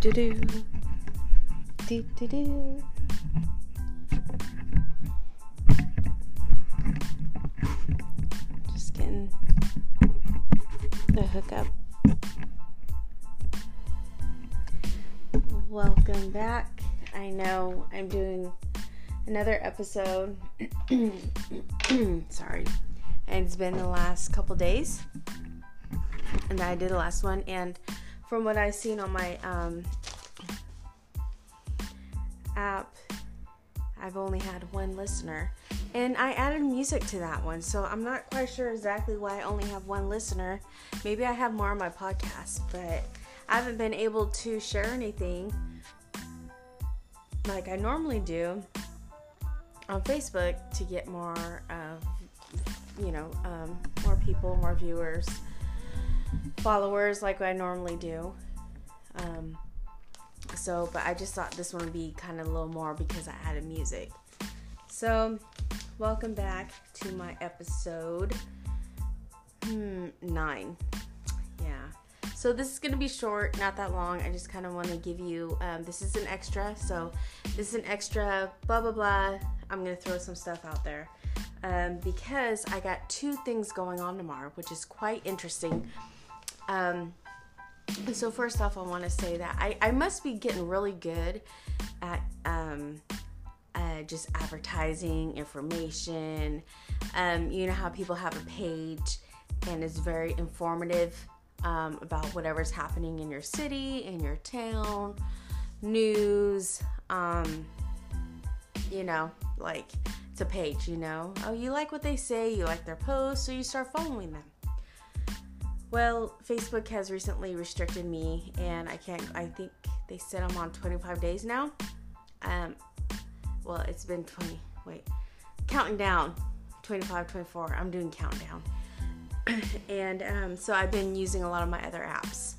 do do do do do. Just getting the hookup. Welcome back. I know I'm doing another episode. Sorry. And it's been the last couple days. And I did the last one. And from what I've seen on my um, app, I've only had one listener. And I added music to that one, so I'm not quite sure exactly why I only have one listener. Maybe I have more on my podcast, but I haven't been able to share anything like I normally do on Facebook to get more, uh, you know, um, more people, more viewers followers like I normally do. Um, so, but I just thought this one would be kind of a little more because I added music. So, welcome back to my episode hmm, nine. Yeah. So this is gonna be short, not that long. I just kind of want to give you. Um, this is an extra. So this is an extra. Blah blah blah. I'm gonna throw some stuff out there. Um, because I got two things going on tomorrow, which is quite interesting. Um, so first off, I want to say that I, I must be getting really good at um, uh, just advertising information. Um, you know how people have a page and it's very informative um, about whatever's happening in your city, in your town, news. Um, you know, like it's a page. You know, oh, you like what they say, you like their posts, so you start following them. Well, Facebook has recently restricted me, and I can't. I think they said I'm on 25 days now. Um, well, it's been 20. Wait, counting down. 25, 24. I'm doing countdown, and um, so I've been using a lot of my other apps.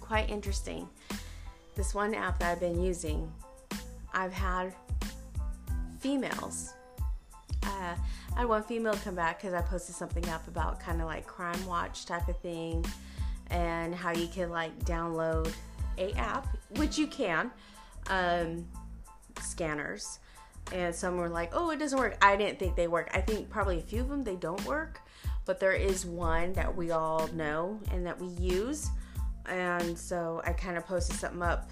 Quite interesting. This one app that I've been using, I've had females. Uh, I had one female come back because I posted something up about kind of like Crime Watch type of thing and how you can like download a app, which you can, um, scanners. And some were like, oh, it doesn't work. I didn't think they work. I think probably a few of them they don't work, but there is one that we all know and that we use. And so I kind of posted something up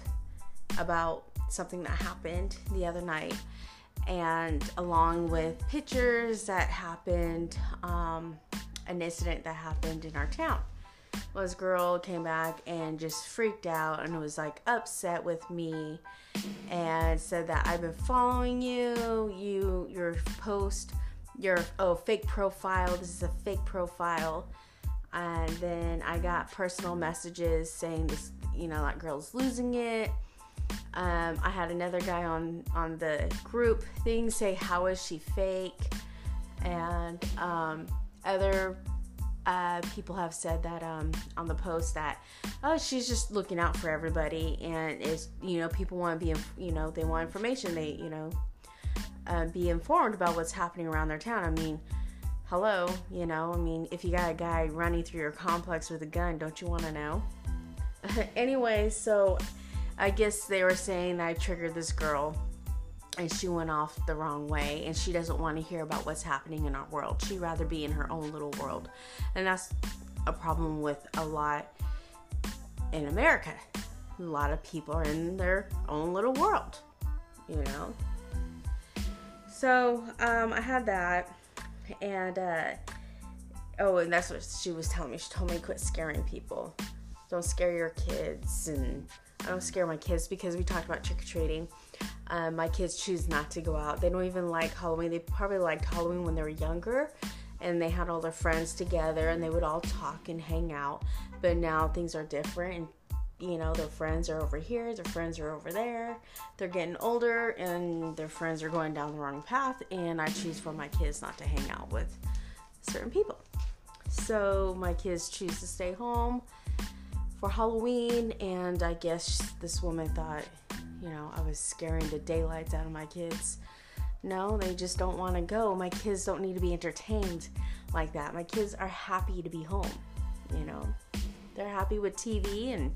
about something that happened the other night and along with pictures that happened, um, an incident that happened in our town. This girl came back and just freaked out and was like upset with me and said that I've been following you, you your post, your oh fake profile. This is a fake profile. And then I got personal messages saying this, you know, that girl's losing it um, I had another guy on on the group thing say, "How is she fake?" And um, other uh, people have said that um, on the post that oh she's just looking out for everybody and is you know people want to be you know they want information they you know uh, be informed about what's happening around their town. I mean, hello, you know, I mean if you got a guy running through your complex with a gun, don't you want to know? anyway, so I guess they were saying I triggered this girl and she went off the wrong way and she doesn't want to hear about what's happening in our world. She'd rather be in her own little world. And that's a problem with a lot in America. A lot of people are in their own little world, you know. So um, I had that, and uh, oh, and that's what she was telling me. She told me quit scaring people. Don't scare your kids and I don't scare my kids because we talked about trick or treating. Um, my kids choose not to go out. They don't even like Halloween. They probably liked Halloween when they were younger and they had all their friends together and they would all talk and hang out. But now things are different and you know, their friends are over here, their friends are over there. They're getting older and their friends are going down the wrong path and I choose for my kids not to hang out with certain people. So my kids choose to stay home for Halloween, and I guess this woman thought, you know, I was scaring the daylights out of my kids. No, they just don't want to go. My kids don't need to be entertained like that. My kids are happy to be home, you know. They're happy with TV and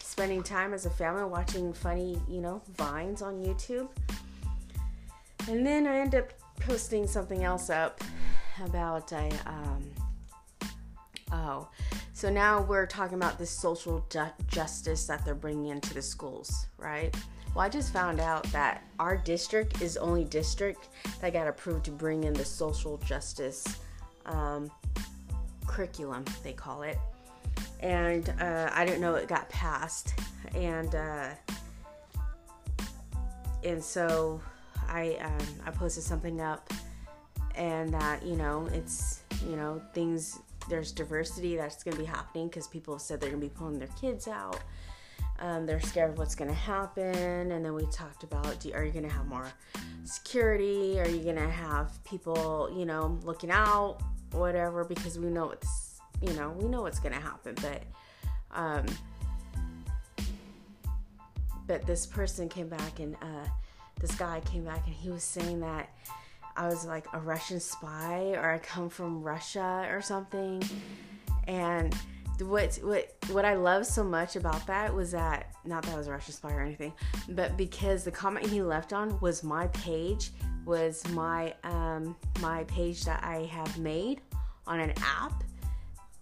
spending time as a family watching funny, you know, vines on YouTube. And then I end up posting something else up about a, um, oh, so now we're talking about this social ju- justice that they're bringing into the schools, right? Well, I just found out that our district is only district that got approved to bring in the social justice um, curriculum, they call it. And uh, I didn't know it got passed. And uh, and so I um, I posted something up, and that you know it's you know things there's diversity that's going to be happening because people have said they're going to be pulling their kids out. Um, they're scared of what's going to happen, and then we talked about: do, Are you going to have more security? Are you going to have people, you know, looking out, whatever? Because we know it's, you know, we know what's going to happen, but, um, but this person came back and uh, this guy came back and he was saying that I was like a Russian spy or I come from Russia or something. And what what what I love so much about that was that not that I was a Russian spy or anything, but because the comment he left on was my page, was my um, my page that I have made on an app.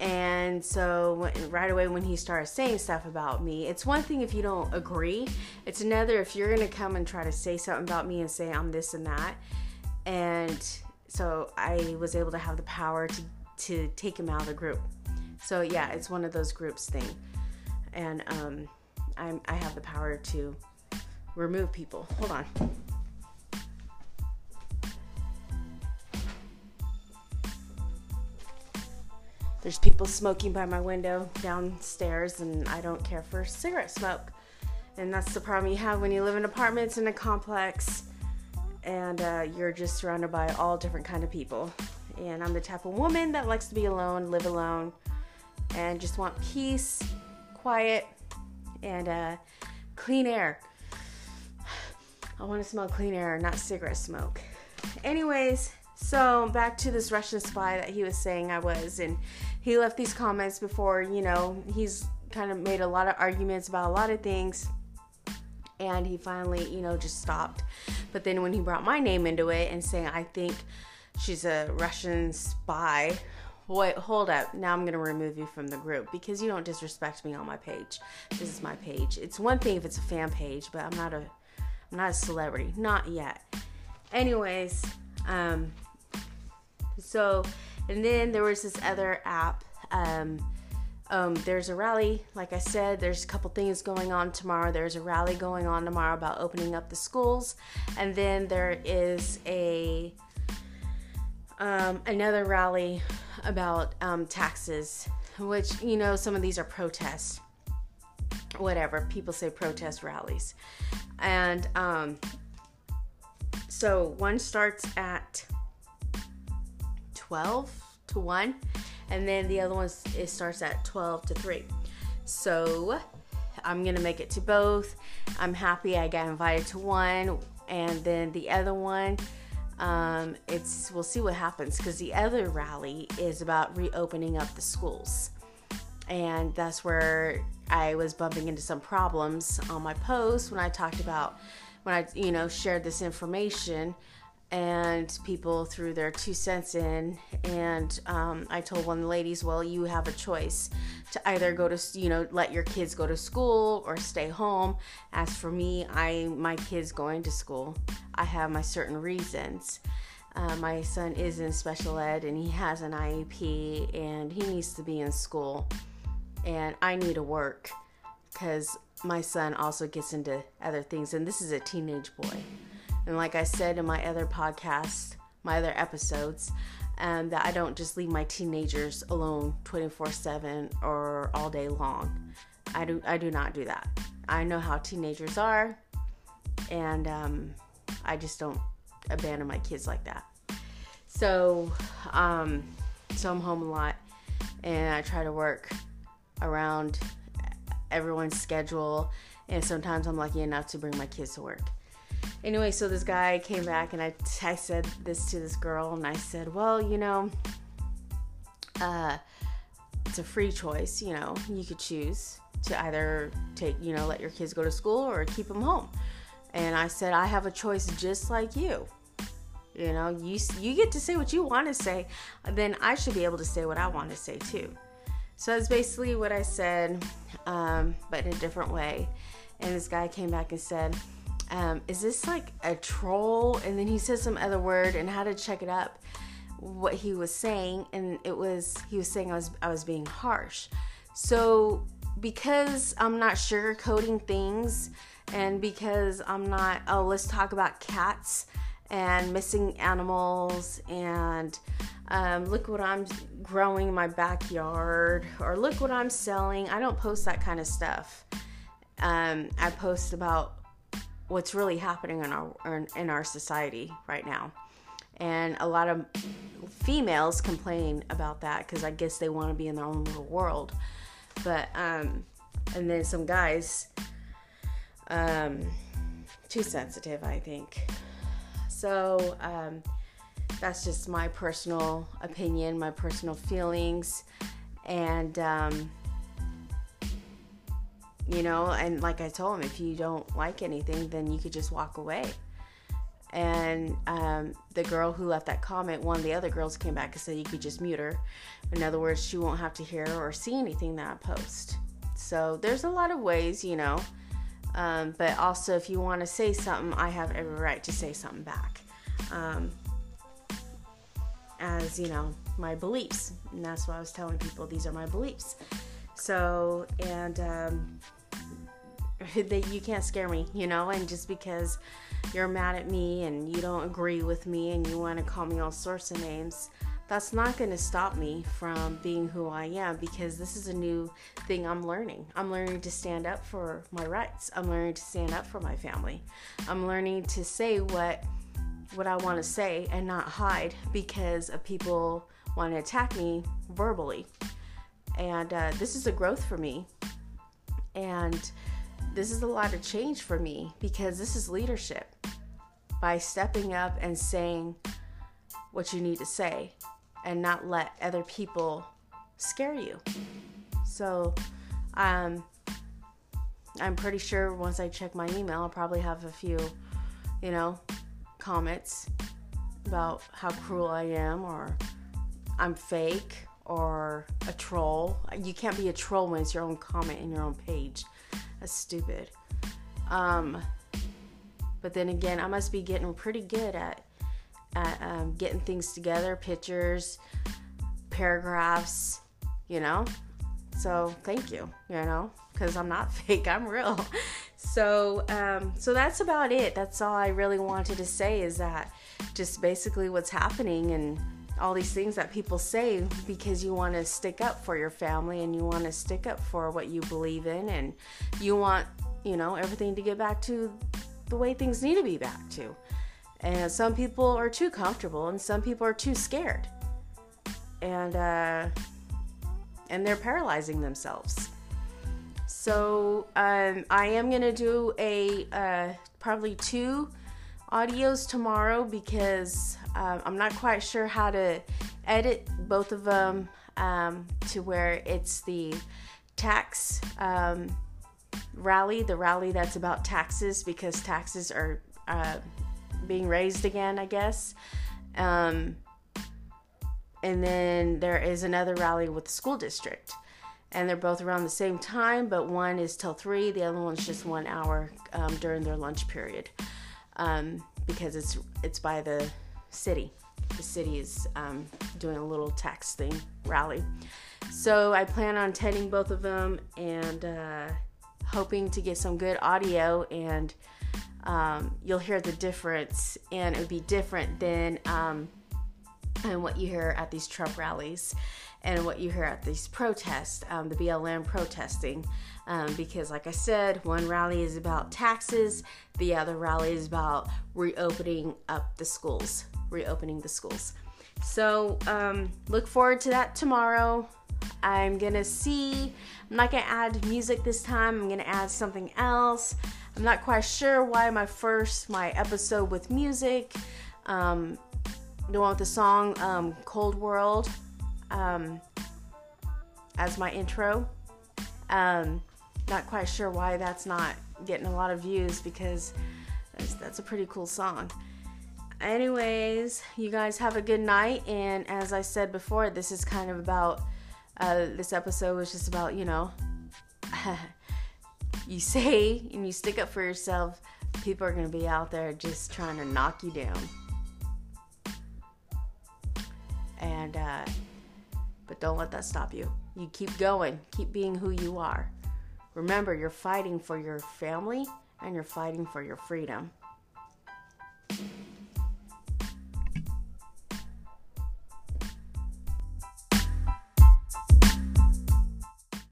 And so right away when he started saying stuff about me, it's one thing if you don't agree. It's another if you're gonna come and try to say something about me and say I'm this and that. And so I was able to have the power to to take him out of the group so yeah, it's one of those groups thing, and um, I'm, I have the power to remove people. Hold on. There's people smoking by my window downstairs, and I don't care for cigarette smoke. And that's the problem you have when you live in apartments in a complex, and uh, you're just surrounded by all different kind of people. And I'm the type of woman that likes to be alone, live alone, and just want peace, quiet, and uh, clean air. I want to smell clean air, not cigarette smoke. Anyways, so back to this Russian spy that he was saying I was, and he left these comments before, you know, he's kind of made a lot of arguments about a lot of things, and he finally, you know, just stopped. But then when he brought my name into it and saying, I think she's a Russian spy, wait, hold up. Now I'm going to remove you from the group because you don't disrespect me on my page. This is my page. It's one thing if it's a fan page, but I'm not a I'm not a celebrity, not yet. Anyways, um so and then there was this other app um um, there's a rally, like I said, there's a couple things going on tomorrow. There's a rally going on tomorrow about opening up the schools, and then there is a um, another rally about um, taxes, which, you know, some of these are protests. Whatever. People say protest rallies. And um, so one starts at 12 to 1, and then the other one it starts at 12 to 3. So I'm to make it to both. I'm happy I got invited to one, and then the other one um, it's we'll see what happens because the other rally is about reopening up the schools, and that's where I was bumping into some problems on my post when I talked about when I you know shared this information and people threw their two cents in. And um, i told one of the ladies well you have a choice to either go to you know let your kids go to school or stay home. As for me i my kids going to school i have my certain reasons. Uh, my son is in special ed and he has an iep and he needs to be in school. And i need to work because my son also gets into other things. And this is a teenage boy and like I said in my other podcast, my other episodes, um, that I don't just leave my teenagers alone 24 7 or all day long. I do, I do not do that. I know how teenagers are, and um, I just don't abandon my kids like that. So, um, so I'm home a lot, and I try to work around everyone's schedule. And sometimes I'm lucky enough to bring my kids to work. Anyway, so this guy came back and I, I said this to this girl and I said, well, you know, uh, it's a free choice, you know, you could choose to either take, you know, let your kids go to school or keep them home. And I said, I have a choice just like you. You know, you you get to say what you want to say, then I should be able to say what I want to say too. So that's basically what I said, um, but in a different way. And this guy came back and said, um, "Is this like a troll?" And then he says some other word and had to check it up what he was saying, and it was he was saying I was I was being harsh. So because I'm not sugarcoating things, and because I'm not oh let's talk about cats and missing animals and um, look what I'm growing in my backyard or look what I'm selling. I don't post that kind of stuff. Um, I post about what's really happening in our in our society right now, and a lot of females complain about that because I guess they want to be in their own little world. But um, and then some guys, um, too sensitive, I think. So um, that's just my personal opinion, my personal feelings, and um, you know, and like I told him, if you don't like anything, then you could just walk away. And um, the girl who left that comment, one of the other girls came back and said you could just mute her. In other words, she won't have to hear or see anything that I post. So there's a lot of ways, you know. Um, but also, if you want to say something, I have every right to say something back. Um, as you know, my beliefs. And that's what I was telling people. These are my beliefs. So, and um, they, you can't scare me, you know. And just because you're mad at me and you don't agree with me and you want to call me all sorts of names, that's not going to stop me from being who I am because this is a new thing I'm learning. I'm learning to stand up for my rights. I'm learning to stand up for my family. I'm learning to say what what I want to say and not hide because of people want to attack me verbally. And uh, this is a growth for me. And this is a lot of change for me because this is leadership. By stepping up and saying what you need to say and not let other people scare you. So, um, I'm pretty sure once I check my email, I'll probably have a few, you know, comments about how cruel I am or I'm fake or a troll. You can't be a troll when it's your own comment in your own page. That's stupid. Um, but then again, I must be getting pretty good at at um, getting things together, pictures, paragraphs, you know. So thank you, you know, because I'm not fake, I'm real. So um, so that's about it. That's all I really wanted to say is that just basically what's happening and all these things that people say because you want to stick up for your family and you want to stick up for what you believe in and you want you know everything to get back to the way things need to be back to. And some people are too comfortable and some people are too scared. And uh, and they're paralyzing themselves. So um, i am gonna do a uh, probably two audios tomorrow because um, i'm not quite sure how to edit both of them um, to where it's the tax um, rally the rally that's about taxes because taxes are uh, being raised again, I guess. Um, and then there is another rally with the school district. And they're both around the same time, but one is till three, the other one's just one hour um, during their lunch period um, because it's it's by the city. The city is um, doing a little tax thing rally. So I plan on attending both of them and uh, hoping to get some good audio and um, you'll hear the difference, and it would be different than um, and what you hear at these Trump rallies and what you hear at these protests, um, the BLM protesting. Um, because, like I said, one rally is about taxes, the other rally is about reopening up the schools, reopening the schools. So, um, look forward to that tomorrow. I'm gonna see, I'm not gonna add music this time, I'm gonna add something else. I'm not quite sure why my first my episode with music, um, the one with the song um, "Cold World" um, as my intro. Um, not quite sure why that's not getting a lot of views because that's, that's a pretty cool song. Anyways, you guys have a good night. And as I said before, this is kind of about, uh, this episode was just about, you know, you say and you stick up for yourself, people are going to be out there just trying to knock you down. And, uh, but don't let that stop you. You keep going, keep being who you are. Remember, you're fighting for your family and you're fighting for your freedom.